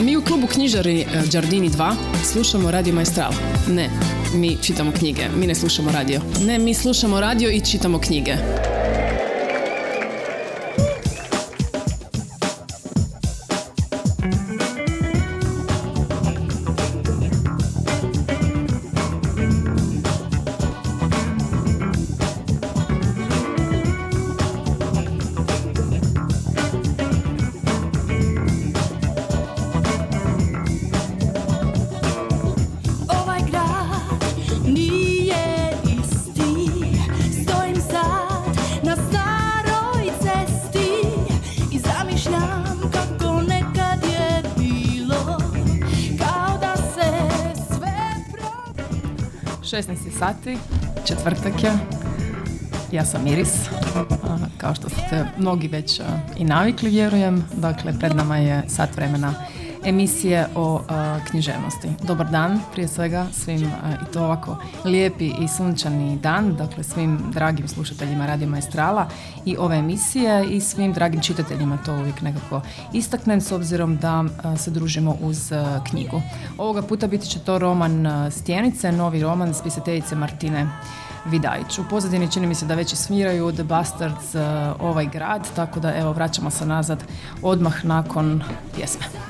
Mi u klubu knjižari e, Giardini 2 slušamo Radio Maestral. Ne, mi čitamo knjige. Mi ne slušamo radio. Ne, mi slušamo radio i čitamo knjige. 16 sati, četvrtak je. Ja sam Iris, kao što ste mnogi već i navikli, vjerujem. Dakle, pred nama je sat vremena emisije o a, književnosti. Dobar dan, prije svega, svim a, i to ovako lijepi i sunčani dan, dakle svim dragim slušateljima Radio Maestrala i ove emisije i svim dragim čitateljima, to uvijek nekako istaknem s obzirom da a, se družimo uz knjigu. Ovoga puta biti će to roman Stjenice, novi roman spisateljice Martine Vidajić. U pozadini čini mi se da već i sviraju The Bastards uh, ovaj grad, tako da evo vraćamo se nazad odmah nakon pjesme.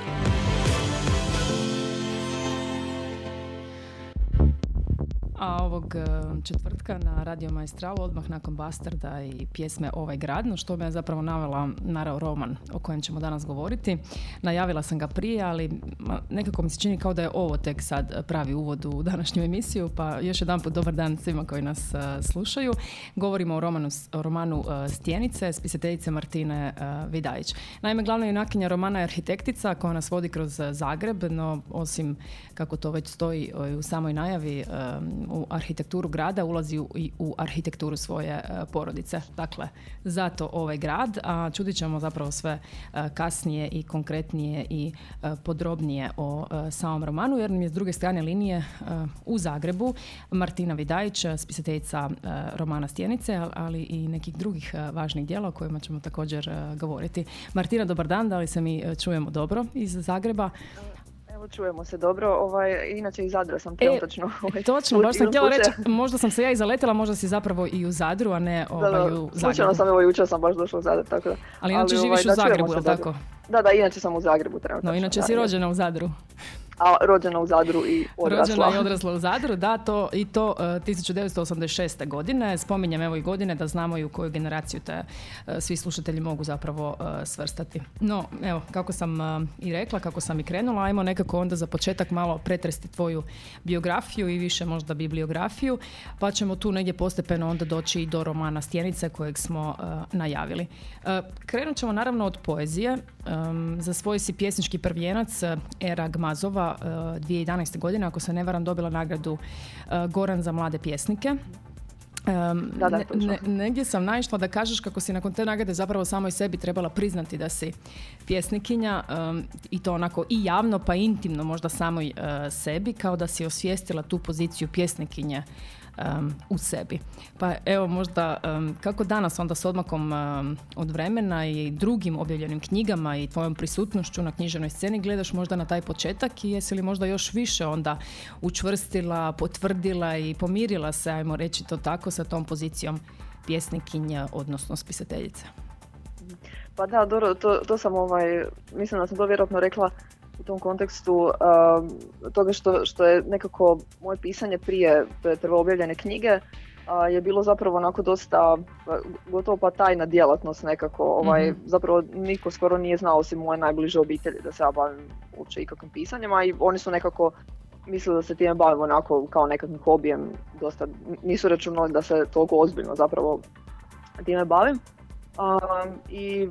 A ovog e, četvrtka na Radio Maestralu, odmah nakon Bastarda i pjesme Ovaj grad, no što me je zapravo navela naravno roman o kojem ćemo danas govoriti. Najavila sam ga prije, ali nekako mi se čini kao da je ovo tek sad pravi uvod u današnju emisiju, pa još jedan put dobar dan svima koji nas e, slušaju. Govorimo o romanu, o romanu e, Stjenice, spisateljice Martine Vidajić. Naime, glavna junakinja romana je arhitektica koja nas vodi kroz Zagreb, no osim kako to već stoji u samoj najavi u arhitekturu grada ulazi u, i u arhitekturu svoje e, porodice. Dakle, zato ovaj grad, a čudit ćemo zapravo sve e, kasnije i konkretnije i e, podrobnije o samom romanu, jer nam je s druge strane linije u Zagrebu Martina Vidajić, spisateljica romana Stjenice, ali i nekih drugih važnih dijela o kojima ćemo također govoriti. Martina, dobar dan, da li se mi čujemo dobro iz Zagreba? Čujemo se dobro. Ovaj, inače i Zadra sam trenutačno. E, ovaj, točno, baš sam htjela reći, možda sam se ja i zaletila, možda si zapravo i u Zadru, a ne ovaj, da, u Zagrebu. sam, evo jučer sam baš došla u Zadar, tako da. Ali inače Ali, živiš ovaj, u Zagrebu, je tako? Da, da, inače sam u Zagrebu trenutno. No, inače si rođena u Zadru a rođena u Zadru i odrasla. Rođena i odrasla u Zadru, da, to, i to uh, 1986. godine. Spominjem evo i godine da znamo i u koju generaciju te uh, svi slušatelji mogu zapravo uh, svrstati. No, evo, kako sam i rekla, kako sam i krenula, ajmo nekako onda za početak malo pretresti tvoju biografiju i više možda bibliografiju, pa ćemo tu negdje postepeno onda doći i do romana Stjenice kojeg smo najavili. Krenut ćemo naravno od poezije. Um, za svoj si pjesnički prvijenac Era Gmazova 2011. godine, ako se ne varam, dobila nagradu e, Goran za mlade pjesnike. Um, da, da, ne, negdje sam naišla da kažeš kako si nakon te nagrade zapravo samoj sebi trebala priznati da si pjesnikinja i to onako i javno pa intimno možda samoj uh, sebi kao da si osvijestila tu poziciju pjesnikinje um, u sebi. Pa evo možda kako danas onda s odmakom od vremena i drugim objavljenim knjigama i tvojom prisutnošću na književnoj sceni gledaš možda na taj početak i jesi li možda još više onda učvrstila, potvrdila i pomirila se, ajmo reći to tako, sa tom pozicijom pjesnikinja, odnosno spisateljice? Pa da, dobro, to, to sam ovaj, mislim da sam to vjerojatno rekla u tom kontekstu toga što, što je nekako moje pisanje prije prvo objavljene knjige je bilo zapravo onako dosta gotovo pa tajna djelatnost nekako. Ovaj, mhm. Zapravo niko skoro nije znao osim moje najbliže obitelji da se ja bavim uopće ikakvim pisanjima i oni su nekako mislili da se time bavim onako kao nekakvim hobijem. Dosta, nisu računali da se toliko ozbiljno zapravo time bavim. I e,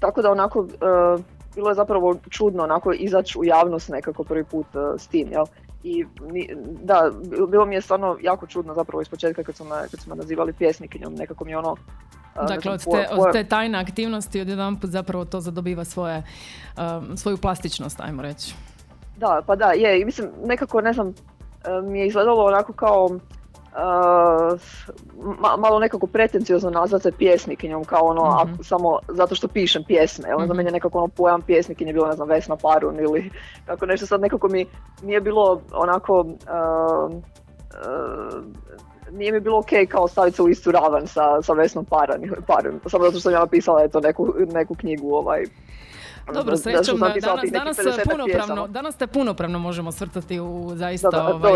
tako da onako e, bilo je zapravo čudno onako izaći u javnost nekako prvi put uh, s tim, jel? I da, bilo mi je stvarno jako čudno zapravo iz početka kad su me, kad su me nazivali pjesnikinjom, nekako mi ono... Uh, dakle, od te, od te tajne aktivnosti odjedan put zapravo to zadobiva svoje, um, svoju plastičnost, ajmo reći. Da, pa da, je, i mislim, nekako, ne znam, mi je izgledalo onako kao Uh, malo nekako pretenciozno nazvat se pjesnikinjom kao ono mm samo zato što pišem pjesme. Ono mm za mene nekako ono pojam pjesnikinje bilo ne znam Vesna Parun ili tako nešto sad nekako mi nije bilo onako uh, uh, nije mi bilo ok kao staviti se u istu ravan sa, sa Vesnom Parun, Parun. Samo zato što sam ja napisala eto neku, neku knjigu ovaj, dobro, srećom, danas, danas, punopravno, danas te punopravno možemo svrtati u zaista da, ovaj,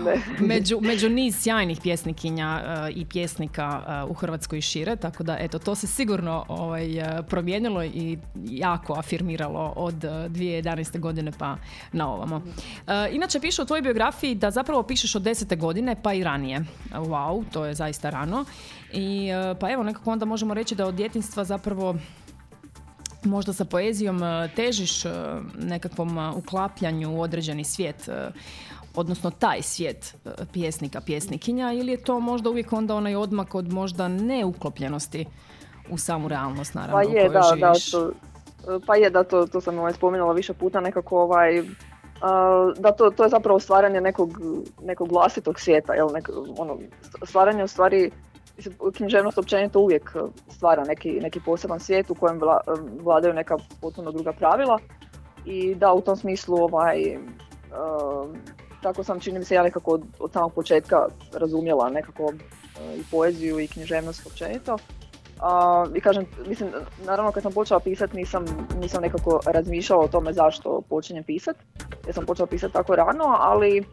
među, među niz sjajnih pjesnikinja uh, i pjesnika uh, u Hrvatskoj šire, tako da eto, to se sigurno ovaj, uh, promijenilo i jako afirmiralo od 2011. godine pa na ovamo. inače, piše u tvojoj biografiji da zapravo pišeš od desete godine pa i ranije. Wow, to je zaista rano. I pa evo, nekako onda možemo reći da od djetinstva zapravo možda sa poezijom e, težiš e, nekakvom e, uklapljanju u određeni svijet odnosno taj svijet pjesnika, pjesnikinja ili je to možda uvijek onda onaj odmak od možda neuklopljenosti u samu realnost naravno pa je, u kojoj da, živiš. Da, to, pa je da, to, to sam ovaj spominjala više puta nekako ovaj da to, to je zapravo stvaranje nekog, nekog vlastitog svijeta, jel, nek, ono, stvaranje u stvari književnost općenito uvijek stvara neki, neki poseban svijet u kojem vla- vladaju neka potpuno druga pravila i da u tom smislu ovaj, e, tako sam čini mi se ja nekako od, od samog početka razumjela nekako e, i poeziju i književnost općenito. A, I kažem, mislim, naravno kad sam počela pisati nisam, nisam nekako razmišljala o tome zašto počinjem pisati, jer sam počela pisati tako rano, ali,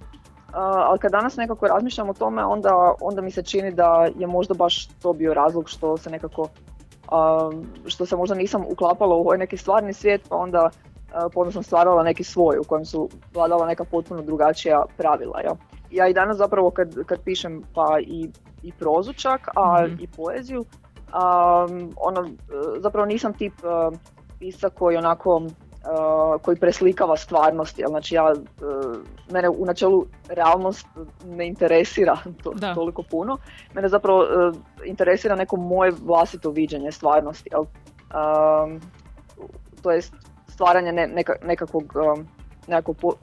ali kad danas nekako razmišljam o tome, onda, onda mi se čini da je možda baš to bio razlog što se nekako, što se možda nisam uklapala u ovaj neki stvarni svijet, pa onda ponovno sam stvarala neki svoj u kojem su vladala neka potpuno drugačija pravila. Ja, ja i danas zapravo kad, kad pišem pa i, i prozu čak, a Mhm. i poeziju, um, ono, zapravo nisam tip uh, pisa koji onako uh, koji preslikava stvarnost, jel? znači ja, uh, mene u načelu realnost ne interesira to, toliko puno, mene zapravo uh, interesira neko moje vlastito viđenje stvarnosti, jel? Um, to jest stvaranje ne, neka, nekakvog um, nekakvog po-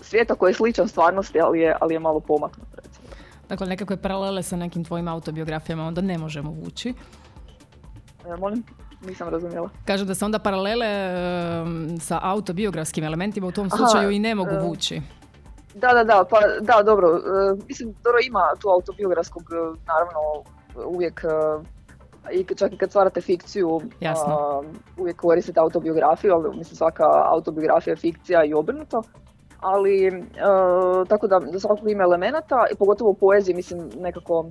svijeta koji je sličan stvarnosti, ali je, ali je malo pomaknut. Recimo. Dakle, nekakve paralele sa nekim tvojim autobiografijama onda ne možemo vući. E, molim, nisam razumjela. Kažu da se onda paralele sa autobiografskim elementima u tom Aha, slučaju i ne mogu vući. Da, da, da, pa da, dobro, mislim, dobro ima tu autobiografskog, naravno, uvijek, i čak i kad stvarate fikciju, Jasno. uvijek koristite autobiografiju, ali mislim svaka autobiografija je fikcija i obrnuto. Ali, e, tako da, da svakog ima elemenata, i pogotovo u poeziji, mislim, nekako,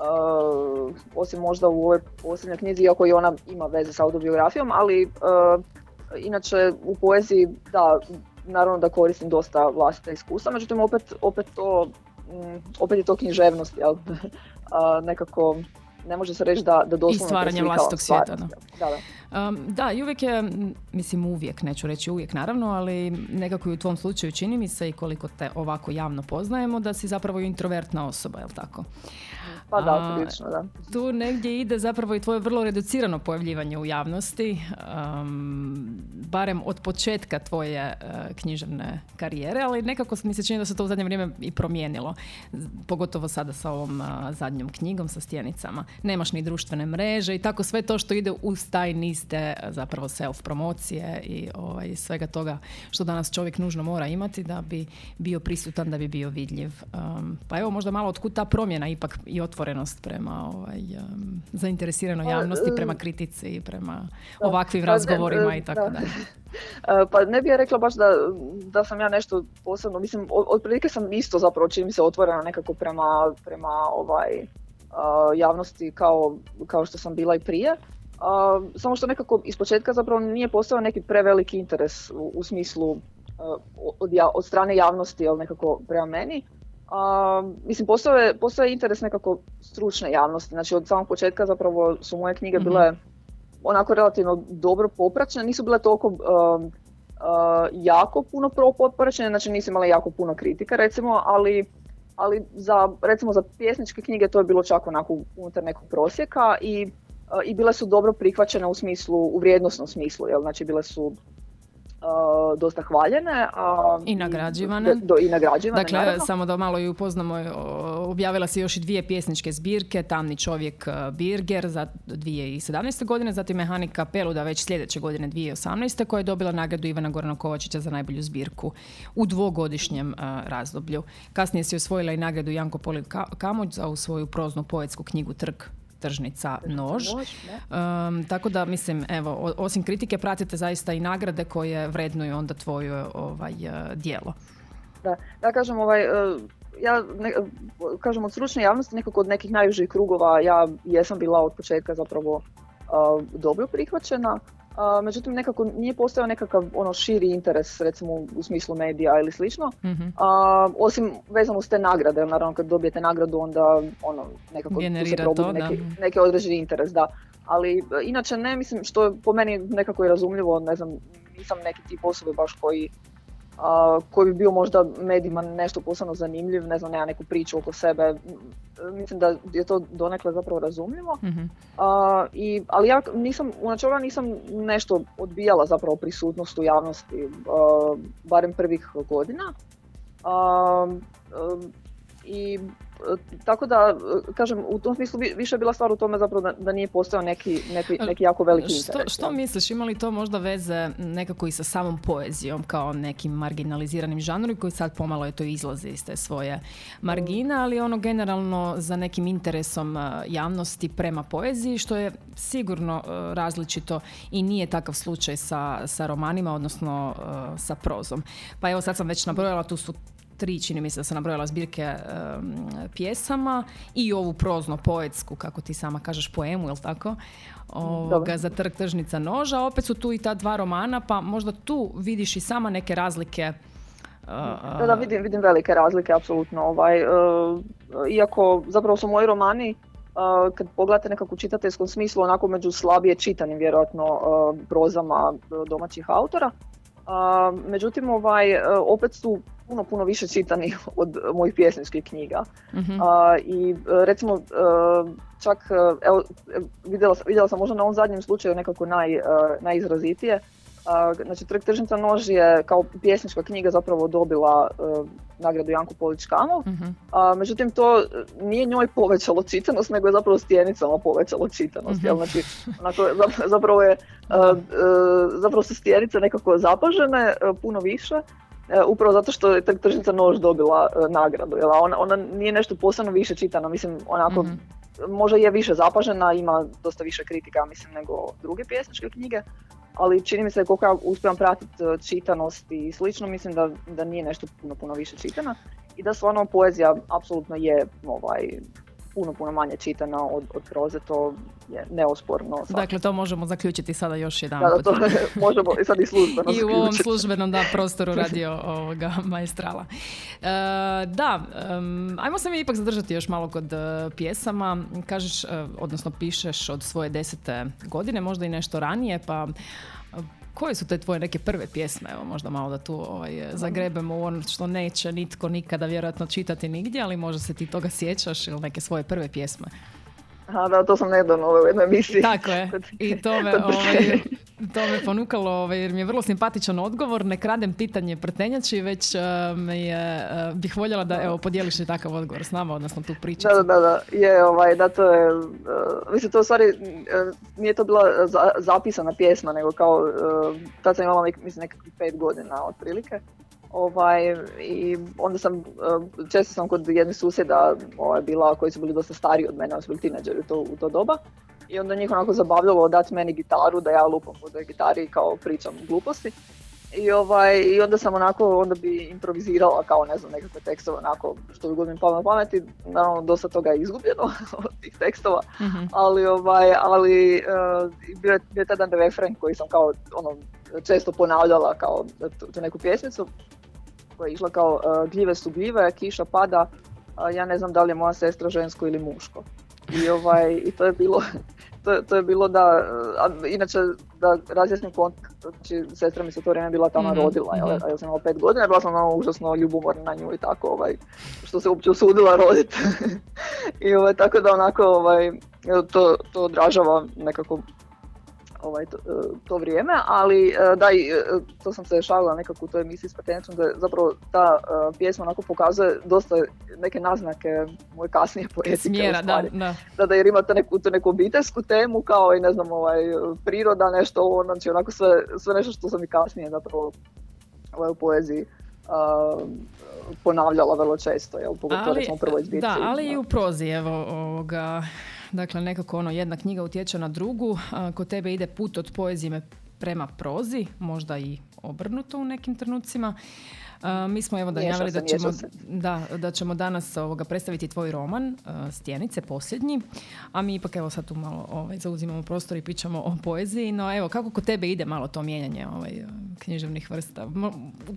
e, osim možda u ovoj posljednjoj knjizi, iako i ona ima veze s autobiografijom, ali e, inače u poeziji, da, naravno da koristim dosta vlastita iskustva, međutim opet, opet to, mm, opet je to književnost, jel? A, nekako ne može se reći da, da doslovno stvaranje preslikava vlastitog svijeta? Da, da. Um, da, i uvijek je, mislim uvijek, neću reći uvijek naravno, ali nekako i u tvom slučaju čini mi se i koliko te ovako javno poznajemo da si zapravo introvertna osoba, jel tako? Pa da, prilično, da. Tu negdje ide zapravo i tvoje vrlo reducirano pojavljivanje u javnosti, um, barem od početka tvoje e, književne karijere, ali nekako mi se čini da se to u zadnje vrijeme i promijenilo, pogotovo sada sa ovom a, zadnjom knjigom sa stjenicama. Nemaš ni društvene mreže i tako sve to što ide uz taj niz te e, zapravo self promocije i ovaj, svega toga što danas čovjek nužno mora imati da bi bio prisutan, da bi bio vidljiv. Um, pa evo možda malo otkud ta promjena ipak i otvorenost prema ovaj, um, zainteresiranoj Pa, javnosti, e, prema kritici i prema da. ovakvim Pa razgovorima e, i tako da. dalje. E, Pa ne bih ja rekla baš da, da sam ja nešto posebno, mislim, otprilike sam isto zapravo čini mi se otvorena nekako prema, prema ovaj, a, javnosti kao, kao što sam bila i prije. A, samo što nekako iz početka zapravo nije postojao neki preveliki interes u, u smislu a, od, ja- od strane javnosti, jel nekako prema meni. A, mislim, postoje, postoje interes nekako stručne javnosti, znači od samog početka zapravo su moje knjige Mhm. bile onako relativno dobro popraćene, nisu bile toliko uh, jako puno popraćene, znači nisu imale jako puno kritika recimo, ali, ali za, recimo za pjesničke knjige to je bilo čak onako unutar nekog prosjeka i, uh, i bile su dobro prihvaćene u smislu, u vrijednosnom smislu, jel? znači bile su uh, dosta hvaljene. A, I nagrađivane. Do, I nagrađivane, Dakle, naravno. samo da malo i upoznamo, o, objavila si još i dvije pjesničke zbirke, Tamni čovjek e, Birger za 2017. godine, zatim Mehanika Peluda već sljedeće godine 2018. koja je dobila nagradu Ivana Gorana Kovačića za najbolju zbirku u dvogodišnjem e, razdoblju. Kasnije si osvojila i nagradu Janko Poli Ka- Kamoć za ovu svoju proznu poetsku knjigu Trg tržnica Nož. Um, tako da, mislim, evo, osim kritike pratite zaista i nagrade koje vrednuju onda tvoje ovaj, e, dijelo. Da, da kažem, ovaj, e, ja ne, kažem od stručne javnosti nekako od nekih najužih krugova ja jesam bila od početka zapravo a, dobro prihvaćena, međutim nekako nije postojao nekakav ono širi interes recimo u smislu medija ili slično, Mhm. a, osim vezano uz te nagrade, jer naravno kad dobijete nagradu onda ono nekako se Generira probudi da. neki, neki određeni interes, da. Ali e, inače ne, mislim što je po meni nekako i razumljivo, ne znam, nisam neki tip osobe baš koji koji bi bio možda medijima nešto posebno zanimljiv, ne znam, nema neku priču oko sebe. Mislim da je to donekle zapravo razumljivo. Mhm. A, i, ali ja nisam, u načelu ja nisam nešto odbijala zapravo prisutnost u javnosti, a, barem prvih godina. A, I tako da, e, kažem, u tom smislu vi- više je bila stvar u tome zapravo da, da nije postojao neki, neki, neki jako veliki Što, interes. što misliš, ima li to možda veze nekako i sa samom poezijom kao nekim marginaliziranim žanrom koji sad pomalo je to izlazi iz te svoje margine, ali ono generalno za nekim interesom e, javnosti prema poeziji, što je sigurno e, različito i nije takav slučaj sa, sa romanima, odnosno e, sa prozom. Pa evo sad sam već nabrojala, tu su tri, čini mi se da sam nabrojala zbirke pjesama i ovu prozno-poetsku, kako ti sama kažeš, poemu, jel tako? Ovoga, za trg tržnica noža. Opet su tu i ta dva romana, pa možda tu vidiš i sama neke razlike. uh, Da, da, vidim, vidim velike razlike, apsolutno. Ovaj, e, iako zapravo su moji romani, e, kad pogledate nekako u čitateljskom smislu, onako među slabije čitanim, vjerojatno, e, prozama domaćih autora. Međutim, ovaj, opet su puno, puno više čitani od mojih pjesničkih knjiga. mhm. A, I e, recimo, e, čak, e, evo, vidjela, sam- vidjela sam možda na ovom zadnjem slučaju nekako naj, najizrazitije. A, znači, Trg tržnica nož je kao pjesnička knjiga zapravo dobila e, nagradu Janku Polić Kamov. Mhm. A, međutim, to nije njoj povećalo čitanost, nego je zapravo stjenicama povećalo čitanost. Mhm. jel? Znači, onako, zap- zapravo, je, zapravo su stjenice nekako zapažene puno više. E, upravo zato što je tržnica nož dobila e, nagradu. Jel? Ona, ona nije nešto posebno više čitana, mislim, onako, Mhm. možda je više zapažena, ima dosta više kritika, mislim, nego druge pjesničke knjige, ali čini mi se koliko ja uspijem pratiti e, čitanost i slično, mislim da, da nije nešto puno, puno više čitana i da stvarno poezija apsolutno je ovaj, puno, puno manje čitana od, od proze, to je neosporno. svakako. Dakle, to možemo zaključiti sada još jedan da, da, to možemo i sad i službeno I u ovom službenom da, prostoru radio ovoga maestrala. E, da, em, ajmo se mi ipak zadržati još malo kod e, pjesama. Kažeš, e, odnosno pišeš od svoje desete godine, možda i nešto ranije, pa koje su te tvoje neke prve pjesme? Evo, možda malo da tu ovaj, zagrebemo u ono što neće nitko nikada vjerojatno čitati nigdje, ali možda se ti toga sjećaš ili neke svoje prve pjesme. Aha, da, to sam nedavno u jednoj emisiji. Tako je. I to me, ovaj, to me ponukalo ovaj, jer mi je vrlo simpatičan odgovor. Ne kradem pitanje prtenjači, već me je, eh, bih voljela da evo, podijeliš i takav odgovor s nama, odnosno tu priču. Da, da, da, je, ovaj, da, to je, uh, mislim, to u stvari, uh, nije to bila za- zapisana pjesma, nego kao, uh, tad sam imala, nek, mislim, nekakvih pet godina otprilike, ovaj, i onda sam, uh, često sam kod jednih susjeda ovaj, bila, koji su bili dosta stariji od mene, oni su bili tineđeri u to, u to doba, i onda njih onako zabavljalo dati meni gitaru, da ja lupam po toj gitari i kao pričam gluposti. I, ovaj, I onda sam onako, onda bi improvizirala kao ne znam nekakve tekstove onako što bi god mi palo na pameti. Naravno dosta toga je izgubljeno od tih tekstova, Mhm. ali, ovaj, ali eh, bio, je, bio je taj refren koji sam kao ono, često ponavljala kao tu, tu neku pjesmicu koja je išla kao eh, gljive su gljive, kiša pada, a ja ne znam da li je moja sestra žensko ili muško. I, ovaj, i to je bilo to, to je bilo da, a, inače da razjasnim kontekst, znači sestra mi se to vrijeme bila tamo Mhm, rodila, jel, mhm. a ja sam imala pet godina, bila sam ono užasno ljubomorna na nju i tako, ovaj, što se uopće usudila roditi. I ovaj, tako da onako ovaj, to, to odražava nekako ovaj, to, to vrijeme, ali e, da i e, to sam se šalila nekako u toj emisiji s Patenčom, da zapravo ta e, pjesma onako pokazuje dosta neke naznake moje kasnije poetike. Smjera, da, da. da, da jer imate neku, tu neku obiteljsku temu kao i ne znam ovaj, priroda, nešto ovo, znači onako sve, sve nešto što sam i kasnije zapravo ovaj, u poeziji a, ponavljala vrlo često, jel, pogotovo recimo u prvoj zbirci. da, ali i u prozi, evo, ovoga, dakle, nekako ono, jedna knjiga utječe na drugu, a, kod tebe ide put od poezije prema prozi, možda i obrnuto u nekim trenucima. Mi smo evo da se, da ćemo, da, da ćemo danas ovoga, predstaviti tvoj roman Stjenice, posljednji, a mi ipak evo sad tu malo ovaj, zauzimamo prostor i pričamo o poeziji, no evo kako kod tebe ide malo to mijenjanje ovaj, književnih vrsta?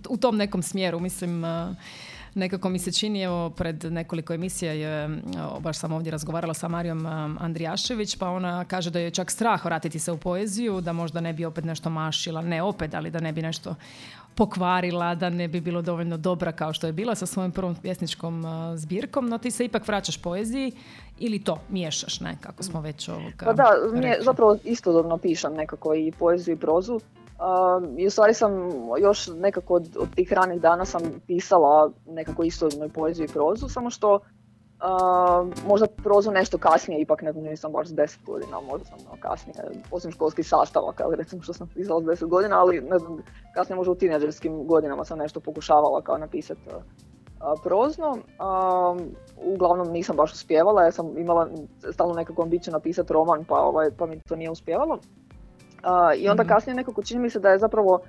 U, tom nekom smjeru, mislim, a, Nekako mi se čini, evo, pred nekoliko emisija je, baš sam ovdje razgovarala sa Marijom Andrijašević, pa ona kaže da je čak strah vratiti se u poeziju, da možda ne bi opet nešto mašila, ne opet, ali da ne bi nešto pokvarila, da ne bi bilo dovoljno dobra kao što je bila sa svojom prvom pjesničkom zbirkom, no ti se ipak vraćaš poeziji ili to miješaš, ne, kako smo već ovoga Pa da, mi je zapravo istodobno pišem nekako i poeziju i prozu. Um, I u stvari sam još nekako od, od tih ranih dana sam pisala nekako istodobno i poeziju i prozu, samo što Uh, možda prozu nešto kasnije, ipak ne znam, nisam baš s 10 godina, možda sam malo kasnije, osim školskih sastavaka, ali recimo što sam pisala s 10 godina, ali ne znam, kasnije možda u tineđerskim godinama sam nešto pokušavala kao napisati uh, prozno. Um, uglavnom nisam baš uspjevala, ja sam imala stalno nekako ambiciju napisati roman, pa, ovaj, pa mi to nije uspjevalo. I onda Mhm. kasnije nekako čini mi se da je zapravo,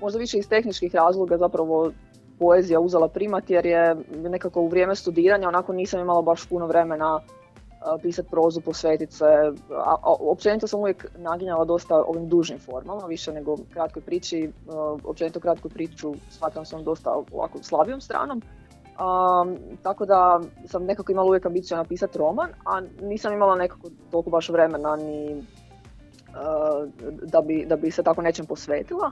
možda više iz tehničkih razloga zapravo poezija uzela primat jer je nekako u vrijeme studiranja onako nisam imala baš puno vremena pisati prozu, posvetiti se. A, a, općenito sam uvijek naginjala dosta ovim dužim formama, više nego kratkoj priči. Općenito kratku priču smatram sam dosta ovako slabijom stranom. A, tako da sam nekako imala uvijek ambiciju napisati roman, a nisam imala nekako toliko baš vremena ni da, bi, da bi se tako nečem posvetila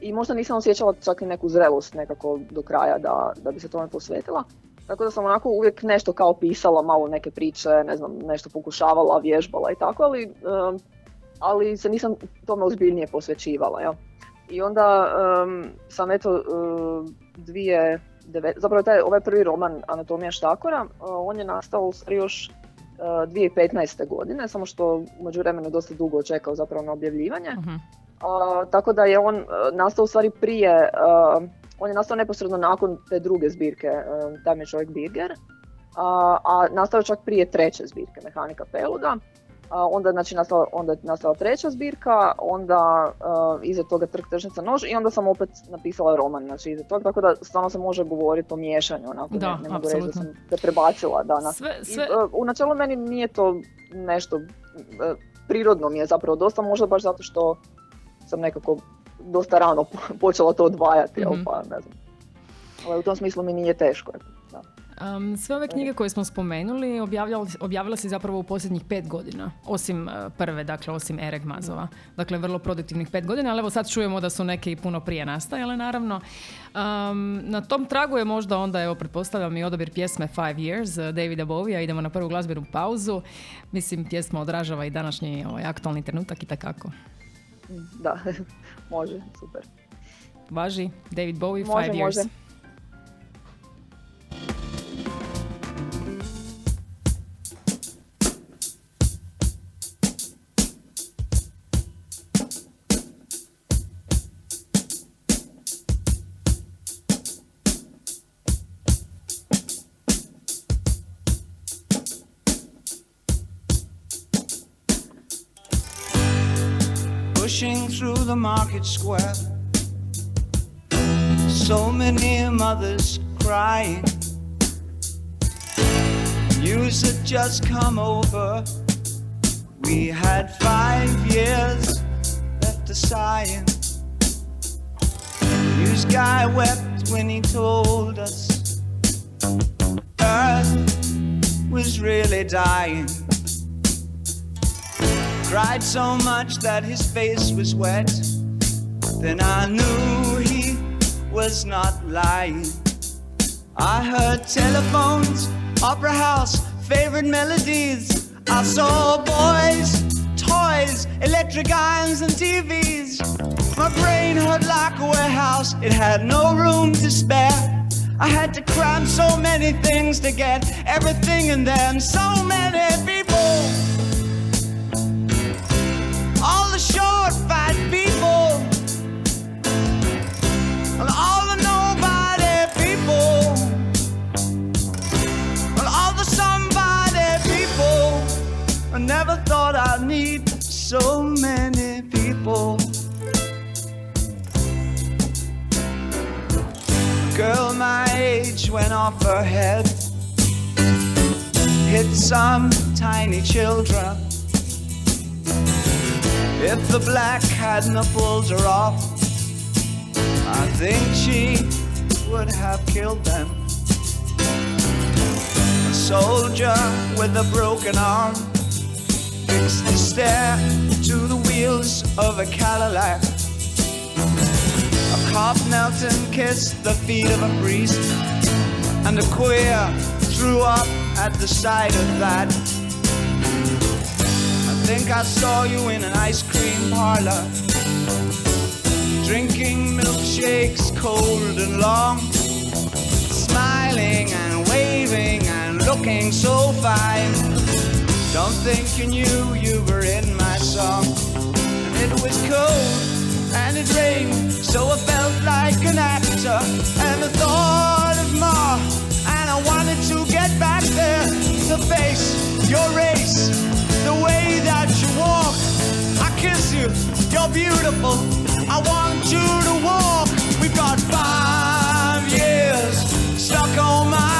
i možda nisam osjećala čak i neku zrelost nekako do kraja da, da bi se tome posvetila. Tako da sam onako uvijek nešto kao pisala, malo neke priče, ne znam, nešto pokušavala, vježbala i tako, ali, ali se nisam tome ozbiljnije posvećivala. Ja. I onda um, sam eto uh, dvije, devet, zapravo taj, ovaj prvi roman Anatomija štakora, uh, on je nastao još 2015. godine, samo što u međuvremenu dosta dugo čekao zapravo na objavljivanje. Mhm. Uh, tako da je on uh, nastao u stvari prije, uh, on je nastao neposredno nakon te druge zbirke, uh, Tam je čovjek Birger, a, a nastao je čak prije treće zbirke, Mehanika Peluda. Onda, znači, nastala, onda je nastala treća zbirka, onda uh, iza toga Trg tržnica nož i onda sam opet napisala roman znači, iza toga, tako da stvarno se može govoriti o miješanju, onako, Da, ne, ne mogu reći da sam se prebacila. Da, na, Sve, i, sve, uh, u načelu meni nije to nešto, uh, prirodno mi je zapravo dosta, možda baš zato što sam nekako dosta rano po- počela to odvajati, jel, Mhm. pa ne znam. Ali u tom smislu mi nije teško. Um, sve ove knjige koje smo spomenuli objavila si zapravo u posljednjih pet godina, osim uh, prve, dakle osim Ereg Mazova. Dakle, vrlo produktivnih pet godina, ali evo sad čujemo da su neke i puno prije nastajale, naravno. Um, na tom tragu je možda onda, evo, pretpostavljam i odabir pjesme Five Years uh, Davida Bovija. Idemo na prvu glazbenu pauzu. Mislim, pjesma odražava i današnji ovaj, aktualni trenutak i takako. da, može, super. Važi, David Bowie, Može, Five Years. može. The market square. So many mothers crying. News had just come over. We had five years left to sighing. News guy wept when he told us Earth was really dying cried so much that his face was wet. Then I knew he was not lying. I heard telephones, opera house, favorite melodies. I saw boys, toys, electric irons, and TVs. My brain hurt like a warehouse, it had no room to spare. I had to cram so many things to get everything in them. So many people went off her head, hit some tiny children. If the black hadn't pulled her off, I think she would have killed them. A soldier with a broken arm fixed his stare to the wheels of a Cadillac. A cop knelt and kissed the feet of a priest, and the queer threw up at the sight of that. I think I saw you in an ice cream parlor, drinking milkshakes cold and long, smiling and waving and looking so fine. Don't think you knew you were in my song. It was cold and it rained, so I felt like an actor. And the thought more, and I wanted to get back there to face your race, the way that you walk. I kiss you, you're beautiful. I want you to walk. We've got five years stuck on my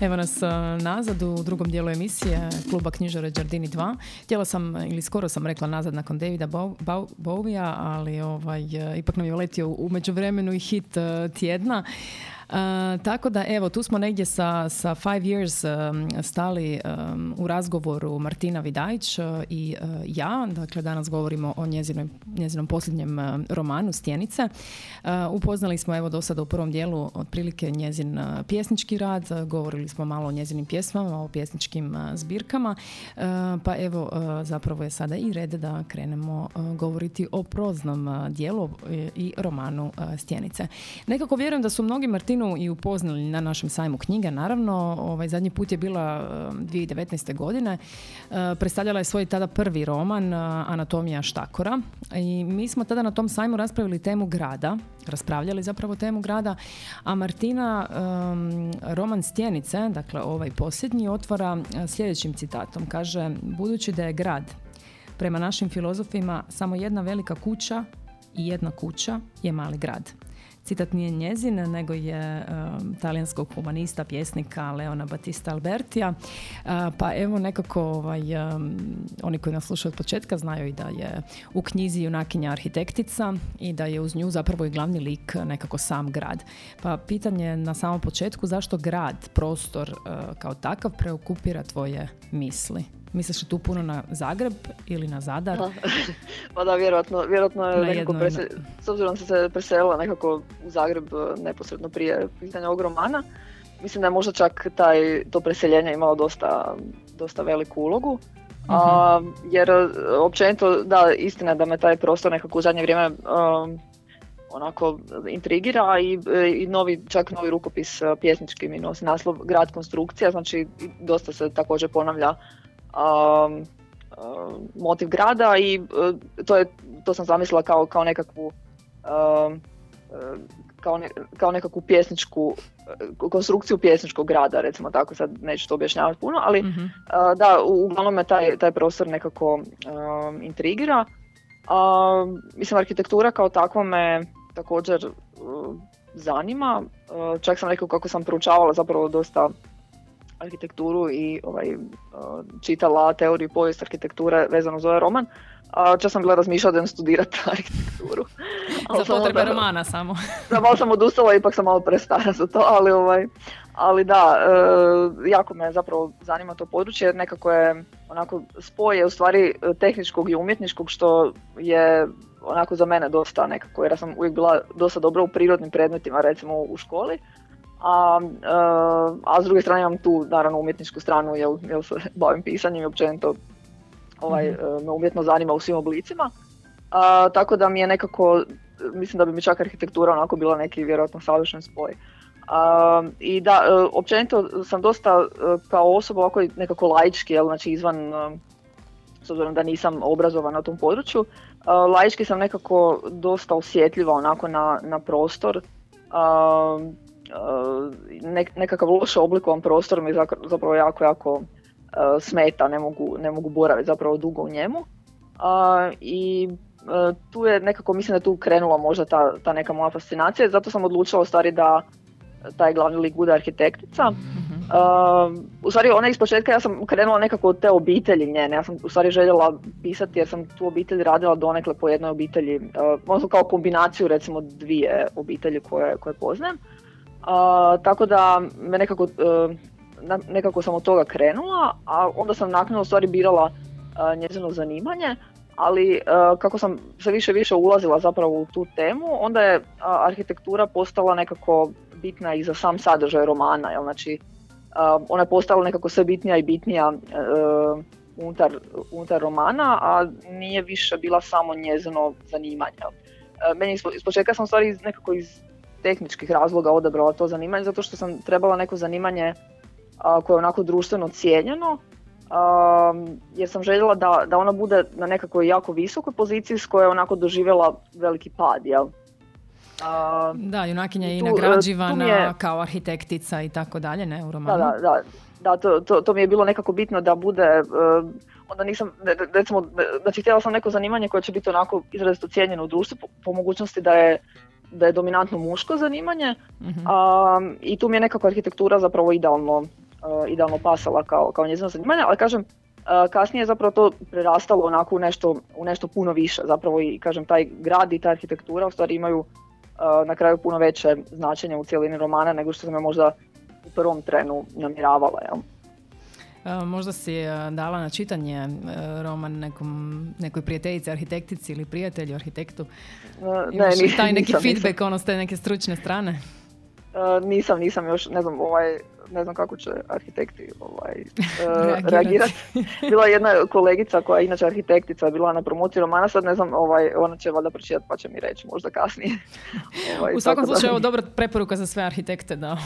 Evo nas a, nazad u drugom dijelu emisije kluba knjižara Đardini 2. Htjela sam, ili skoro sam rekla nazad nakon Davida Bowija, ali ovaj, e, ipak nam je uletio u međuvremenu i hit e, tjedna. E, tako da evo tu smo negdje sa, sa Five Years e, stali e, u razgovoru Martina Vidajić i ja, dakle danas govorimo o njezinoj, njezinom posljednjem romanu Stjenice. Upoznali smo evo do sada u prvom dijelu otprilike njezin pjesnički rad, govorili smo malo o njezinim pjesmama, o pjesničkim zbirkama, pa evo zapravo je sada i red da krenemo govoriti o proznom dijelu i romanu Stjenice. Nekako vjerujem da su mnogi I upoznali na našem sajmu knjiga, naravno, ovaj zadnji put je bila e, 2019. godine, E, predstavljala je svoj tada prvi roman e, Anatomija štakora i mi smo tada na tom sajmu raspravili temu grada, raspravljali zapravo temu grada, a Martina em, roman Stjenice, dakle ovaj posljednji, otvara e, sljedećim citatom. Kaže, budući da je grad prema našim filozofima samo jedna velika kuća i jedna kuća je mali grad. Citat nije njezin, nego je um, talijanskog humanista, pjesnika Leona Battista Albertija. Uh, pa evo nekako ovaj, um, oni koji nas slušaju od početka znaju i da je u knjizi junakinja arhitektica i da je uz nju zapravo i glavni lik nekako sam grad. Pa pitanje na samom početku zašto grad, prostor uh, kao takav preokupira tvoje misli? Misliš li tu puno na Zagreb ili na Zadar? Pa da, vjerojatno, vjerojatno je Na nekako jedno s obzirom da se preselila nekako u Zagreb e, neposredno prije pisanja ovog romana, mislim da je možda čak taj, to preseljenje imalo dosta, dosta veliku ulogu. A, jer e, općenito, da, istina da me taj prostor nekako u zadnje vrijeme um, onako intrigira i, i novi, čak novi rukopis pjesnički mi nosi naslov Grad konstrukcija, znači dosta se također ponavlja motiv grada i e, to, je, to sam zamislila kao, kao nekakvu um, e, kao, ne- kao nekakvu pjesničku e, konstrukciju pjesničkog grada, recimo tako, sad neću to objašnjavati puno, ali Mhm. a, da, uglavnom me taj, taj prostor nekako um, intrigira. A, mislim, arhitektura kao takva me također zanima. Čak sam rekao kako sam proučavala zapravo dosta arhitekturu i ovaj, čitala teoriju povijest arhitekture vezano za ovaj roman, a čak sam bila razmišljala da idem studirati arhitekturu. za potrebe romana samo. da, malo sam odustala, ipak sam malo prestara za to, ali, ovaj, ali da, e, jako me zapravo zanima to područje jer nekako je onako spoj je u stvari tehničkog i umjetničkog što je onako za mene dosta nekako jer ja sam uvijek bila dosta dobra u prirodnim predmetima recimo u školi. A, e, a s druge strane imam tu naravno umjetničku stranu jer, jer se bavim pisanjem i općenito ovaj, mm me umjetno zanima u svim oblicima. A, tako da mi je nekako, mislim da bi mi čak arhitektura onako bila neki vjerojatno savršen spoj. A, I da, e, općenito sam dosta kao osoba ovako nekako laički, jel, znači izvan, s obzirom da nisam obrazovan na tom području, laički sam nekako dosta osjetljiva onako na, na prostor. Nekakav loše oblikovan prostor mi zapravo jako, jako E, smeta, ne mogu, ne mogu boraviti zapravo dugo u njemu. I e, tu je nekako, mislim da je tu krenula možda ta, ta neka moja fascinacija, zato sam odlučila u stvari da taj glavni lik bude arhitektica. Uh, u stvari ona iz početka ja sam krenula nekako od te obitelji njene, ja sam u stvari željela pisati jer sam tu obitelj radila donekle po jednoj obitelji, uh, možda kao kombinaciju recimo dvije obitelji koje, koje poznajem. Uh, tako da me nekako nekako sam od toga krenula, a onda sam naknadno stvari birala njezino zanimanje, ali kako sam sve više više ulazila zapravo u tu temu, onda je arhitektura postala nekako bitna i za sam sadržaj romana, jel? znači ona je postala nekako sve bitnija i bitnija e, unutar, unutar romana, a nije više bila samo njezino zanimanje. E, meni iz početka sam stvari nekako iz tehničkih razloga odabrala to zanimanje, zato što sam trebala neko zanimanje koje je onako društveno cijenjeno, jer sam željela da, da ona bude na nekakvoj jako visokoj poziciji s koje je onako doživjela veliki pad, jel? da, junakinja je i nagrađivana kao arhitektica i tako dalje, ne, u romanu. Da, da, da. to, to, to, mi je bilo nekako bitno da bude, e, onda nisam, recimo, znači htjela sam neko zanimanje koje će biti onako izrazito cijenjeno u društvu, po, mogućnosti da je da je dominantno muško zanimanje mhm. i tu mi je nekako arhitektura zapravo idealno uh, idealno pasala kao, kao njezino zanimanje, ali kažem, uh, kasnije je zapravo to prerastalo onako u nešto, u nešto puno više, zapravo i kažem taj grad i ta arhitektura u stvari imaju na kraju puno veće značenje u cijelini romana nego što sam je možda u prvom trenu namjeravala. Jel? Možda si dala na čitanje roman nekom, nekoj prijateljici, arhitektici ili prijatelju, arhitektu. Ne, nisam, taj neki nisam, feedback nisam. ono s te neke stručne strane? nisam, nisam još, ne znam, ovaj, ne znam kako će arhitekti ovaj, uh, reagirati. bila je jedna kolegica koja je inače arhitektica, bila na promociji romana, sad ne znam, ovaj, ona će valjda pročitati pa će mi reći možda kasnije. ovaj, U svakom slučaju, ovo dobra preporuka za sve arhitekte da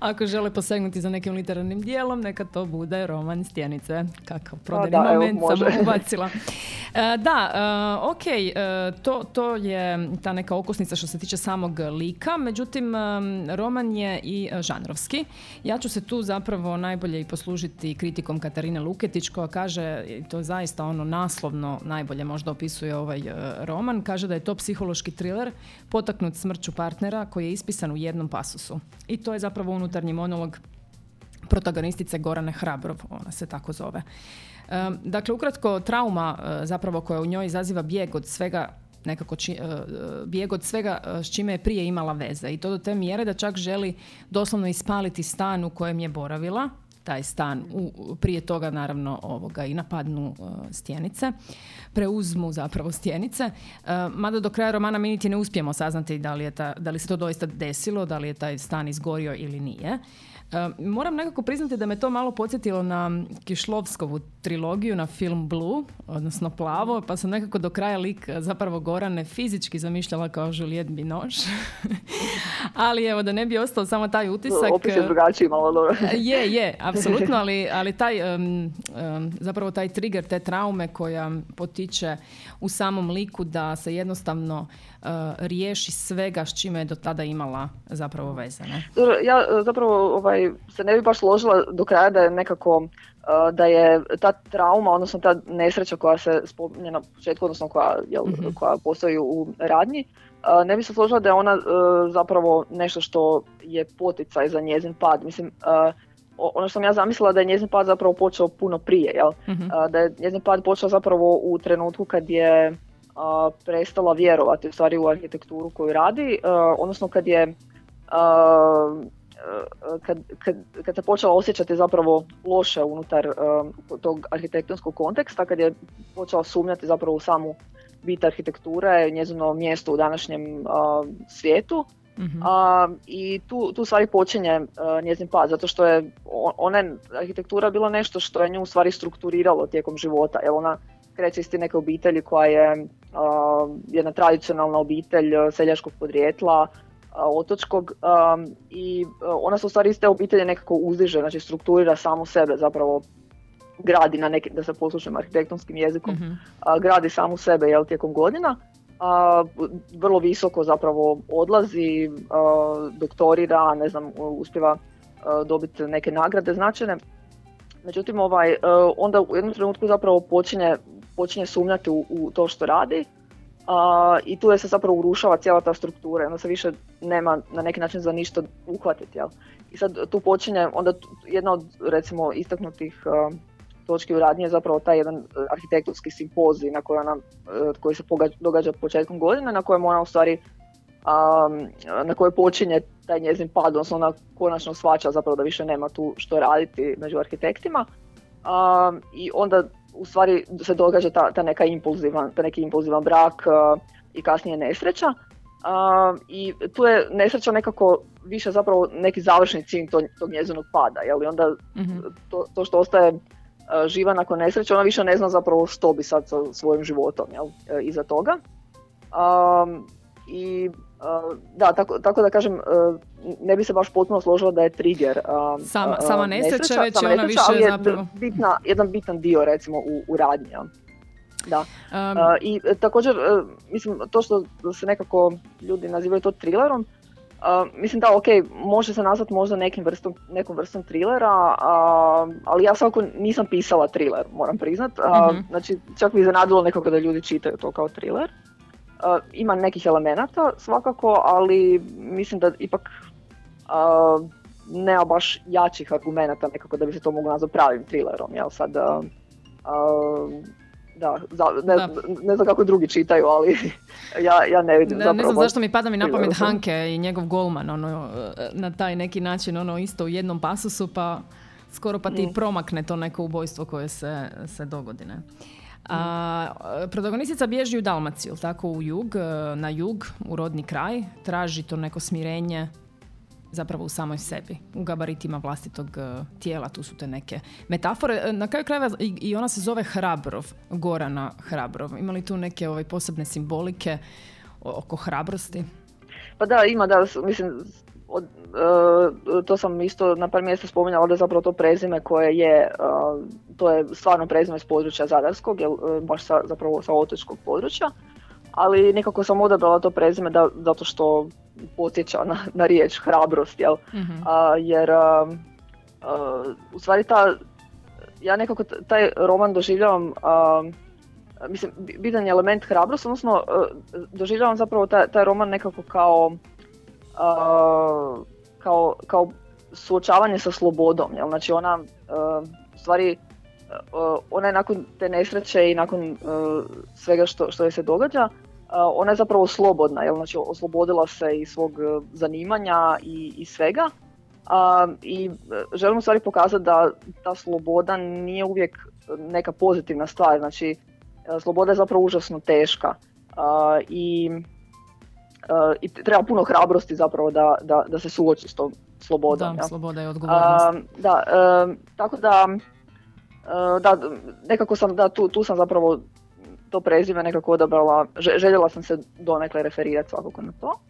ako žele posegnuti za nekim literarnim dijelom, neka to bude roman Stjenice. Kakav pa prodani moment sam ubacila. E, da, uh, ok, to, to je ta neka okusnica što se tiče samog lika, međutim, roman je i žanrovski. Ja ću se tu zapravo najbolje i poslužiti kritikom Katarine Luketić koja kaže, to zaista ono naslovno najbolje možda opisuje ovaj e, roman, kaže da je to psihološki thriller potaknut smrću partnera koji je ispisan u jednom pasusu. I to je zapravo unutarnji monolog protagonistice Gorane Hrabrov, ona se tako zove. Dakle, ukratko, trauma e, zapravo koja u njoj izaziva bijeg od svega nekako či, e, bijeg od svega e, s čime je prije imala veze. I to do te mjere da čak želi doslovno ispaliti stan u kojem je boravila. Taj stan u, prije toga naravno ovoga i napadnu uh, stjenice. Preuzmu zapravo stjenice. Mada do kraja romana mi niti ne uspijemo saznati da li, je ta, da li se to doista desilo da li je taj stan izgorio ili nije Moram nekako priznati da me to malo podsjetilo na Kišlovskovu trilogiju na film Blue, odnosno Plavo, pa sam nekako do kraja lik zapravo Gorane fizički zamišljala kao Juliette Binoche. ali evo, da ne bi ostao samo taj utisak. Opis je drugačiji malo dobro. je, je, apsolutno, ali, ali taj, zapravo taj trigger, te traume koja potiče u samom liku da se jednostavno uh, riješi svega s čime je do tada imala zapravo veze. Ne? Ja e, zapravo ovaj, se ne bi baš složila do kraja da je nekako e, da je ta trauma, odnosno ta nesreća koja se spominje na početku, odnosno koja, jel, mm koja postoji u radnji, ne bi se složila da je ona zapravo nešto što je poticaj za njezin pad. Mislim, ono što sam ja zamislila da je njezin pad zapravo počeo puno prije, jel? Mhm. A, da je njezin pad počeo zapravo u trenutku kad je prestala vjerovati u stvari u arhitekturu koju radi, odnosno kad je kad, kad, kad se počela osjećati zapravo loše unutar tog arhitektonskog konteksta, kad je počela sumnjati zapravo u samu bit arhitekture, njezino mjesto u današnjem svijetu. Mhm. A, I tu, tu stvari počinje a, njezin pad, zato što je ona arhitektura bila nešto što je nju u stvari strukturiralo tijekom života. Jer ona kreće iz te neke obitelji koja je jedna tradicionalna obitelj a, seljačkog podrijetla, otočkog i ona se u stvari iz te obitelji nekako uzdiže, znači strukturira samu sebe, zapravo gradi na neki, da se poslušam arhitektonskim jezikom, Mhm. a, gradi samu sebe jel, tijekom godina. A, vrlo visoko zapravo odlazi, a, doktorira, ne znam, uspjeva dobiti neke nagrade značajne. Međutim, ovaj, onda u jednom trenutku zapravo počinje, počinje sumnjati u, u to što radi a, i tu je se zapravo urušava cijela ta struktura onda se više nema na neki način za ništa uhvatiti. Jel? I sad tu počinje, onda jedna od recimo istaknutih a, točki u radnji je zapravo taj jedan e, arhitektonski simpozij na koji, ona, e, koji se pogađa, događa početkom godine, na kojem ona u stvari um, na kojoj počinje taj njezin pad, odnosno ona konačno shvaća zapravo da više nema tu što raditi među arhitektima. Um, I onda u stvari se događa ta, ta neka impulzivan, ta neki impulzivan brak uh, i kasnije nesreća. Um, I tu je nesreća nekako više zapravo neki završni cilj tog, tog njezinog pada. Jel? I onda Mhm. to, to što ostaje uh, živa nakon nesreće, ona više ne zna zapravo što bi sad sa svojim životom jel, e, iza toga. Um, I uh, da, tako, tako da kažem, uh, ne bi se baš potpuno složila da je trigger um, Sama- sama nesreća, već sama je ona nesreća, više je zapravo- bitna, jedan bitan dio recimo u, u radnji. Da. Um, I također, mislim, to što se nekako ljudi nazivaju to thrillerom, uh, mislim da, ok, može se nazvati možda nekim vrstom, nekom vrstom thrillera, a, ali ja svakako nisam pisala thriller, moram priznat. Mhm. Znači, čak mi je iznenadilo nekako da ljudi čitaju to kao thriller. Uh, ima nekih elemenata svakako, ali mislim da ipak uh, nema baš jačih argumenata nekako da bi se to moglo nazvati pravim thrillerom, jel sad... uh, uh, da, za, ne, Da. ne znam kako drugi čitaju, ali ja, ja ne vidim Ne, zapravo. ne znam zašto mi pada mi na pamet. Hanke i njegov golman, ono, na taj neki način, ono, isto u jednom pasusu, pa skoro pa Mm. ti promakne to neko ubojstvo koje se, se dogodi, ne? A, protagonistica bježi u Dalmaciju, tako u jug, e, na jug, u rodni kraj, traži to neko smirenje zapravo u samoj sebi, u gabaritima vlastitog e, tijela, tu su te neke metafore. E, Na kraju krajeva i, ona se zove Hrabrov, Gorana Hrabrov. Ima li tu neke ovaj, posebne simbolike oko hrabrosti? Pa da, ima da, mislim, od, e, to sam isto na par mjesta spominjala da je zapravo to prezime koje je, e, to je stvarno prezime s područja Zadarskog, jel, e, baš sa, zapravo sa otočkog područja, ali nekako sam odabrala to prezime da, zato što podsjeća na, na riječ hrabrost, jel, Mhm. a, jer a, a, u stvari ta, ja nekako taj roman doživljavam, mislim, bi- bitan je element hrabrost, odnosno doživljavam zapravo taj, taj roman nekako kao, a, kao, kao suočavanje sa slobodom, jel? znači ona a, u stvari ona je nakon te nesreće i nakon svega što, što joj se događa, ona je zapravo slobodna, jel? znači oslobodila se i svog e, zanimanja i, i svega. I e, želim u stvari pokazati da ta sloboda nije uvijek neka pozitivna stvar, znači e, sloboda je zapravo užasno teška i, i treba puno hrabrosti zapravo da, da, da se suoči s tom slobodom. Da, jel? sloboda i odgovornost. Da, e, tako da, e, da, nekako sam, da, tu, tu sam zapravo to prezime nekako odabrala, Že- željela sam se donekle referirati svakako na to.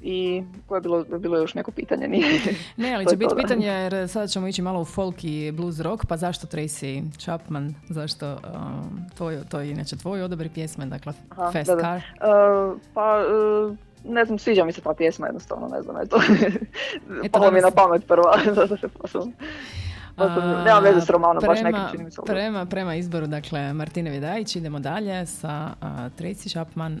I koje je bilo, bilo još neko pitanje, nije? ne, ali će biti to, pitanje, jer sada ćemo ići malo u folk i blues rock, pa zašto Tracy Chapman, zašto um, tvoj, to je inače tvoj odabir pjesme, dakle Aha, Fast da, da. Car. E, pa, e, ne znam, sviđa mi se ta pjesma jednostavno, ne znam, eto. Eto, Palo mi na pamet prva, zato se A, nema veze s romanom, baš prema, neki čini mi se prema, prema izboru, dakle, Martine Vidajić, idemo dalje sa a, Tracy Chapman,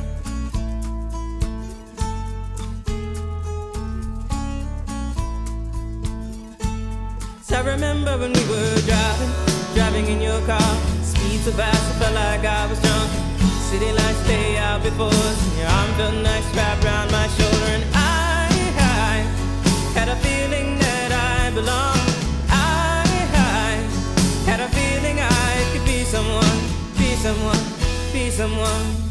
So fast, I felt like I was drunk. City lights stay out before your arm felt nice wrapped around my shoulder. And I, I had a feeling that I belonged. I, I had a feeling I could be someone, be someone, be someone.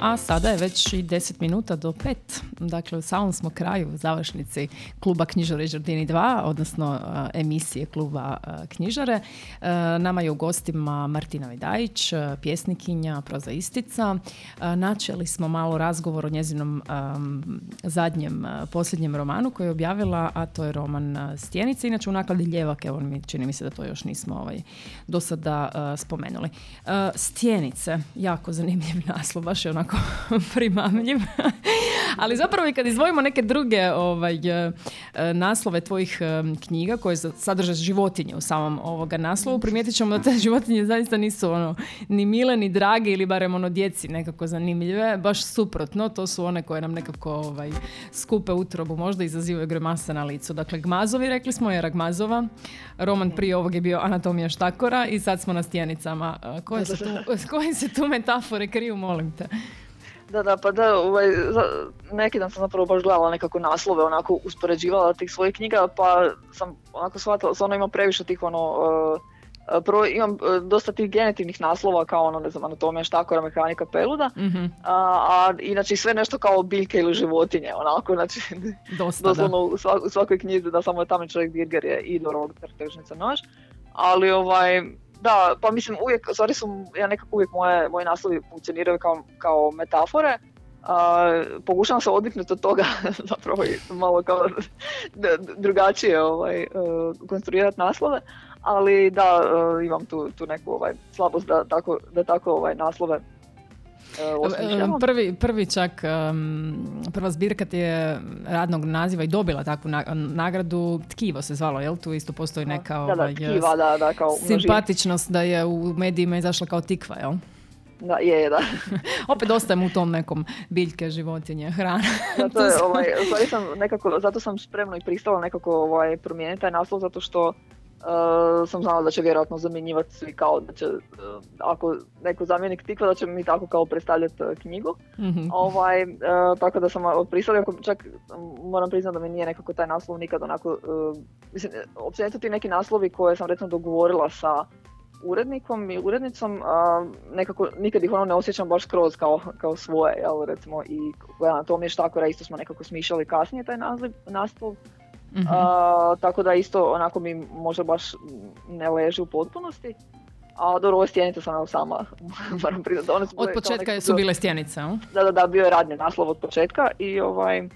a sada je već i 10 minuta do 5. Dakle, u samom smo kraju u završnici kluba Knjižare Žardini 2, odnosno e, emisije kluba e, Knjižare. E, nama je u gostima Martina Vidajić, pjesnikinja, prozaistica. Načeli smo malo razgovor o njezinom em, zadnjem, posljednjem romanu koji je objavila, a to je roman Stjenice. Inače u nakladi Ljevak, evo mi čini mi se da to još nismo ovaj, do sada spomenuli. Stjenice, jako zanimljiv naslov, baš je onako primamljiv. Ali zapravo i kad izdvojimo neke druge ovaj, e, e, naslove tvojih e, knjiga koje sadrže životinje u samom ovoga naslovu, primijetit ćemo da te životinje zaista nisu ono, ni mile, ni drage ili barem ono djeci nekako zanimljive, baš suprotno, to su one koje nam nekako ovaj, skupe utrobu, možda izazivaju grimase na licu. Dakle, Gmazovi, rekli smo, Era Gmazova, roman prije ovog je bio Anatomija štakora i sad smo na stjenicama. Koje se tu, koje se tu metafore kriju, molim te? Da, da, pa da, ovaj, neki dan sam zapravo baš gledala nekako naslove, onako uspoređivala tih svojih knjiga, pa sam onako shvatila, stvarno imam previše tih ono, uh, prvo imam uh, dosta tih genitivnih naslova kao ono, ne znam, anatomija štakora, mehanika peluda, Mhm, a, a inače sve nešto kao biljke ili životinje, onako, znači, dosta, da. doslovno u, svak- u svakoj knjizi da samo je tamo čovjek dirger je Idor, Ogtar, Tržnica, Nož, ali ovaj, da, pa mislim uvijek, stvari su, ja nekako uvijek moje, moji naslovi funkcioniraju kao, kao metafore, a, pokušavam se odviknuti od toga zapravo malo kao drugačije ovaj, konstruirati naslove, ali da, e, imam tu, tu neku ovaj, slabost da tako, da tako ovaj, naslove e. Prvi, prvi čak, prva zbirka ti je radnog naziva i dobila takvu na- nagradu, Tkivo se zvalo, jel? Tu isto postoji neka da, da, ovaj, tkiva, da, da, kao simpatičnost da je u medijima izašla kao tikva, jel? Da, je, da. Opet ostajem u tom nekom biljke, životinje, hrana. Zato, To je, ovaj, sam nekako, zato sam spremno i pristala nekako ovaj, promijeniti taj naslov, zato što uh, sam znala da će vjerojatno zamjenjivati svi kao da će, uh, ako neko zamjenik tikva, da će mi tako kao predstavljati uh, knjigu. Mhm. Ovaj, uh, tako da sam pristala, iako čak moram priznati da mi nije nekako taj naslov nikad onako, uh, mislim, općenito ti neki naslovi koje sam recimo dogovorila sa urednikom i urednicom, nekako nikad ih ono ne osjećam baš skroz kao, kao svoje, jel, recimo i anatomije štakora isto smo nekako smišljali kasnije taj naziv, naslov, Mhm. a, tako da isto onako mi možda baš ne leži u potpunosti. A dobro, ove stjenice sam sama, moram priznati. One su Od početka su bile stjenice, jel? da, da, da, bio je radni naslov od početka i ovaj,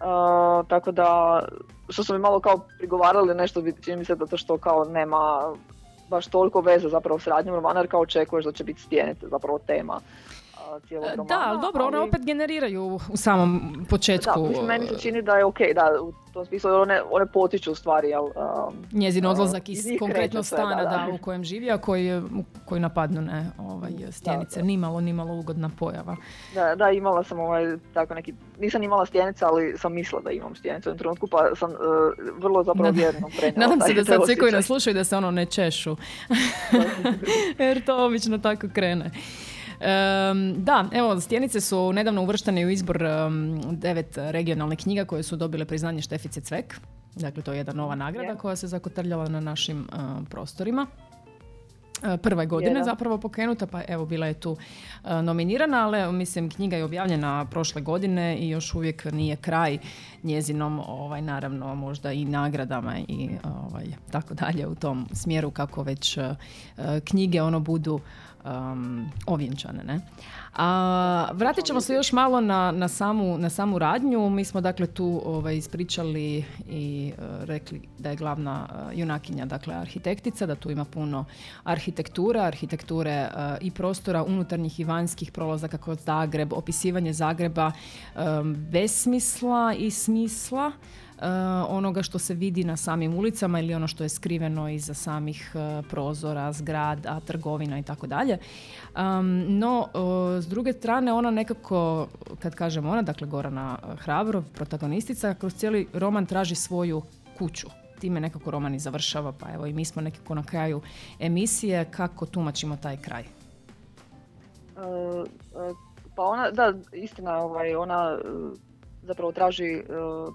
a, tako da, što su mi malo kao prigovarali nešto, čini mi se zato što kao nema baš toliko veze zapravo s radnjom romana, jer kao očekuješ da će biti stjenice zapravo tema cijelog romana. Da, ali dobro, one opet generiraju u samom Da, početku mislim, meni se čini da je ok, da, u tom smislu one, one potiču u stvari, jel, um, njezin a, odlazak iz iz konkretno sve, stana da, da, da. u kojem živi, a koji, koji napadnu ne, ovaj, stjenice. da. Nimalo, nimalo ugodna pojava. Da, da, imala sam ovaj, tako neki, nisam imala stjenice, ali sam mislila da imam stjenice u jednom trenutku, pa sam uh, vrlo zapravo vjerno prenijela Nadam se da sad svi koji nas slušaju da se ono ne češu. Jer to obično tako krene. Da, evo, Stjenice su nedavno uvrštene u izbor devet regionalnih knjiga koje su dobile priznanje Štefice Cvek. Dakle, to je jedna nova nagrada koja se zakotrljala na našim prostorima. E, Prve godine Je, da. zapravo pokrenuta, pa evo bila je tu e, nominirana, ali mislim knjiga je objavljena prošle godine i još uvijek nije kraj njezinom, ovaj, naravno možda i nagradama i ovaj, tako dalje u tom smjeru kako već e, knjige ono budu um, ovjenčane. Ne? A, vratit ćemo se još malo na, na, samu, na samu radnju. Mi smo dakle tu ovaj, ispričali i e, rekli da je glavna e, junakinja dakle arhitektica, da tu ima puno arhitektura, arhitekture e, i prostora unutarnjih i vanjskih prolazaka kroz Zagreb, opisivanje Zagreba e, besmisla i smisla onoga što se vidi na samim ulicama ili ono što je skriveno iza samih e, prozora, zgrada, trgovina i tako dalje. No, e, s druge strane, ona nekako, kad kažem ona, dakle Gorana Hrabrov, protagonistica, kroz cijeli roman traži svoju kuću. Time nekako roman i završava, pa evo i mi smo nekako na kraju emisije. Kako tumačimo taj kraj? E, e, pa ona, da, istina, ovaj, ona e, zapravo traži, e,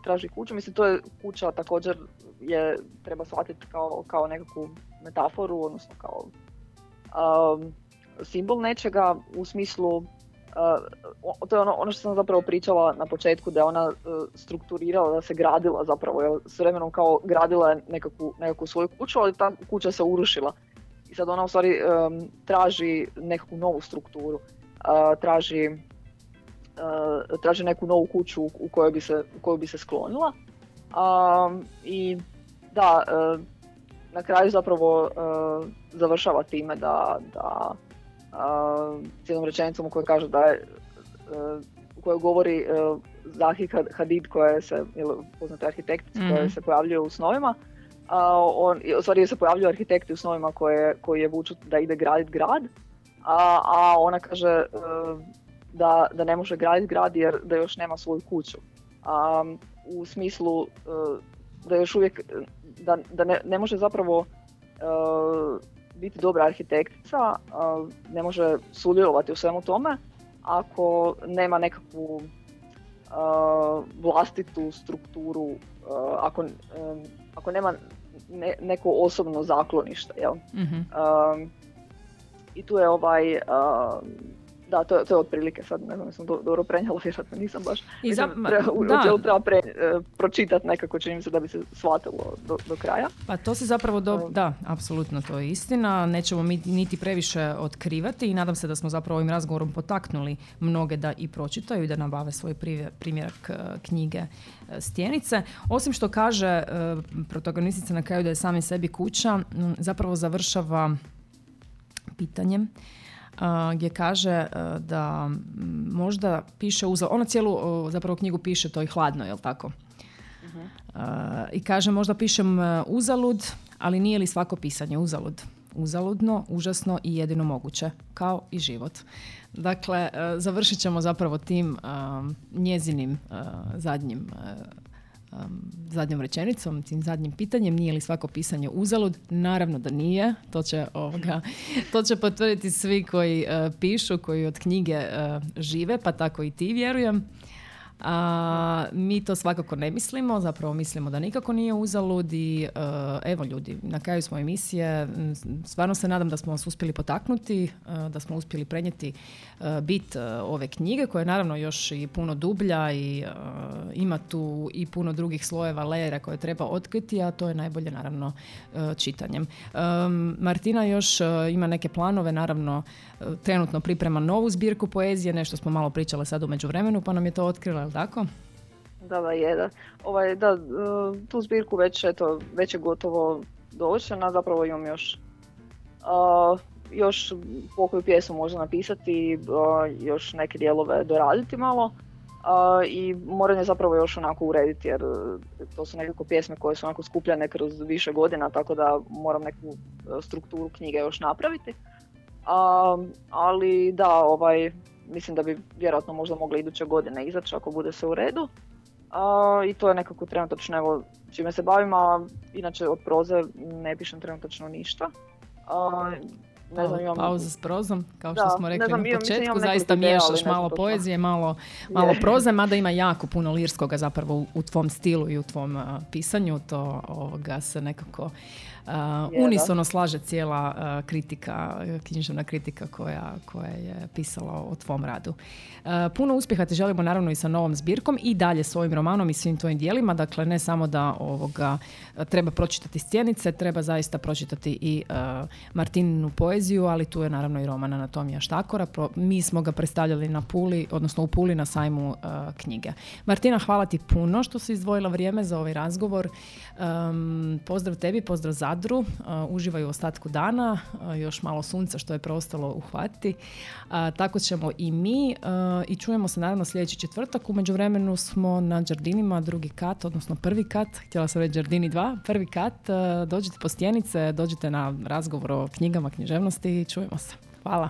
traži kuću. Mislim, to je kuća također je, treba shvatiti kao, kao nekakvu metaforu, odnosno kao um, simbol nečega u smislu o- to je ono, ono što sam zapravo pričala na početku, da je ona e, strukturirala, da se gradila zapravo, jer s vremenom kao gradila je nekakvu, nekakvu svoju kuću, ali ta kuća se urušila. I sad ona u stvari em, traži nekakvu novu strukturu, a, traži, e, traži neku novu kuću u- kojoj bi se, u koju bi se sklonila. A, I da, e, na kraju zapravo e, završava time da, da jednom rečenicom u kojoj kaže da je u kojoj govori Zahi Had- Hadid koja se, ili poznata arhitektica koja Mhm. se pojavljuje u snovima, a, on, u stvari se pojavljuju arhitekti u snovima koje, koji je vuču da ide graditi grad, a, a ona kaže da, da ne može graditi grad jer da još nema svoju kuću. A, u smislu e, da još uvijek, e, da, da ne, ne može zapravo e, biti dobra arhitektica, ne može sudjelovati u svemu tome ako nema nekakvu a, vlastitu strukturu, ako, ako nema ne- neko osobno zaklonište, jel? Mhm. Um, I tu je ovaj, um, da, to, je- to je otprilike sad, ne znam, do, dobro prenijela, vjerojatno nisam baš. I za- treba, treba pre, e, pročitati nekako, čini mi se da bi se shvatilo do, do kraja. Pa to se zapravo, do... Um. da, apsolutno to je istina. Nećemo mi niti previše otkrivati i nadam se da smo zapravo ovim razgovorom potaknuli mnoge da i pročitaju i da nabave svoj primjerak e, knjige e, Stjenice. Osim što kaže protagonistica na kraju da je sami sebi kuća, zapravo završava pitanjem gdje kaže da m, možda piše uzal, ona cijelu zapravo knjigu piše to i hladno, jel tako? A, I kaže možda pišem e, uzalud, ali nije li svako pisanje uzalud? Uzaludno, užasno i jedino moguće, kao i život. Dakle, e, završit ćemo zapravo tim njezinim zadnjim um, zadnjom rečenicom, tim zadnjim pitanjem, nije li svako pisanje uzalud? Naravno da nije, to će, ovoga, to će potvrditi svi koji e, pišu, koji od knjige e, žive, pa tako i ti vjerujem. A, mi to svakako ne mislimo, zapravo mislimo da nikako nije uzalud i e, evo ljudi, na kraju smo emisije, stvarno se nadam da smo vas uspjeli potaknuti, e, da smo uspjeli prenijeti e, bit ove knjige koja je naravno još i puno dublja i ima tu i puno drugih slojeva lejera koje treba otkriti, a to je najbolje naravno čitanjem. Em, Martina još ima neke planove, naravno trenutno priprema novu zbirku poezije, nešto smo malo pričale sad u međuvremenu pa nam je to otkrila, je li tako? Da, da, je, da. Ovaj, da, e, tu zbirku već, eto, već je gotovo dovršena, zapravo imam još a, još pokoju pjesmu možda napisati, a, još neke dijelove doraditi malo a, i moram je zapravo još onako urediti jer e, to su nekako pjesme koje su onako skupljene kroz više godina, tako da moram neku e, strukturu knjige još napraviti. Ali da, ovaj, mislim da bi vjerojatno možda mogla iduće godine izaći ako bude se u redu. A, I to je nekako trenutačno evo, čime se bavim, a inače od proze ne pišem trenutačno ništa. A, ne znam, imam... Pauza s prozom, kao što Da, smo ne rekli znam, na imam- početku, zaista miješaš malo točno. poezije, malo, malo Je. proze, mada ima jako puno lirskoga zapravo u, u tvom stilu i u tvom a, pisanju, to ovoga se nekako. Unisono slaže cijela a, kritika, književna kritika koja, koja je pisala o tvom radu. A, puno uspjeha ti želimo naravno i sa novom zbirkom i dalje s ovim romanom i svim tvojim dijelima, dakle ne samo da ovoga a, treba pročitati scjenice, treba zaista pročitati i Martininu poeziju, ali tu je naravno i roman Anatomija štakora. Pro- mi smo ga predstavljali na Puli, odnosno u Puli na sajmu knjige. Martina, hvala ti puno što si izdvojila vrijeme za ovaj razgovor. Um, pozdrav tebi, pozdrav Zadru, uh, uživaj u ostatku dana, uh, još malo sunca što je preostalo uhvatiti. Uh, tako ćemo i mi i čujemo se naravno sljedeći četvrtak. U međuvremenu smo na Đardinima, drugi kat, odnosno prvi kat, htjela sam reći Đardini 2, prvi kat, dođite po stjenice, dođite na razgovor o knjigama, književnosti i čujemo se. Hvala.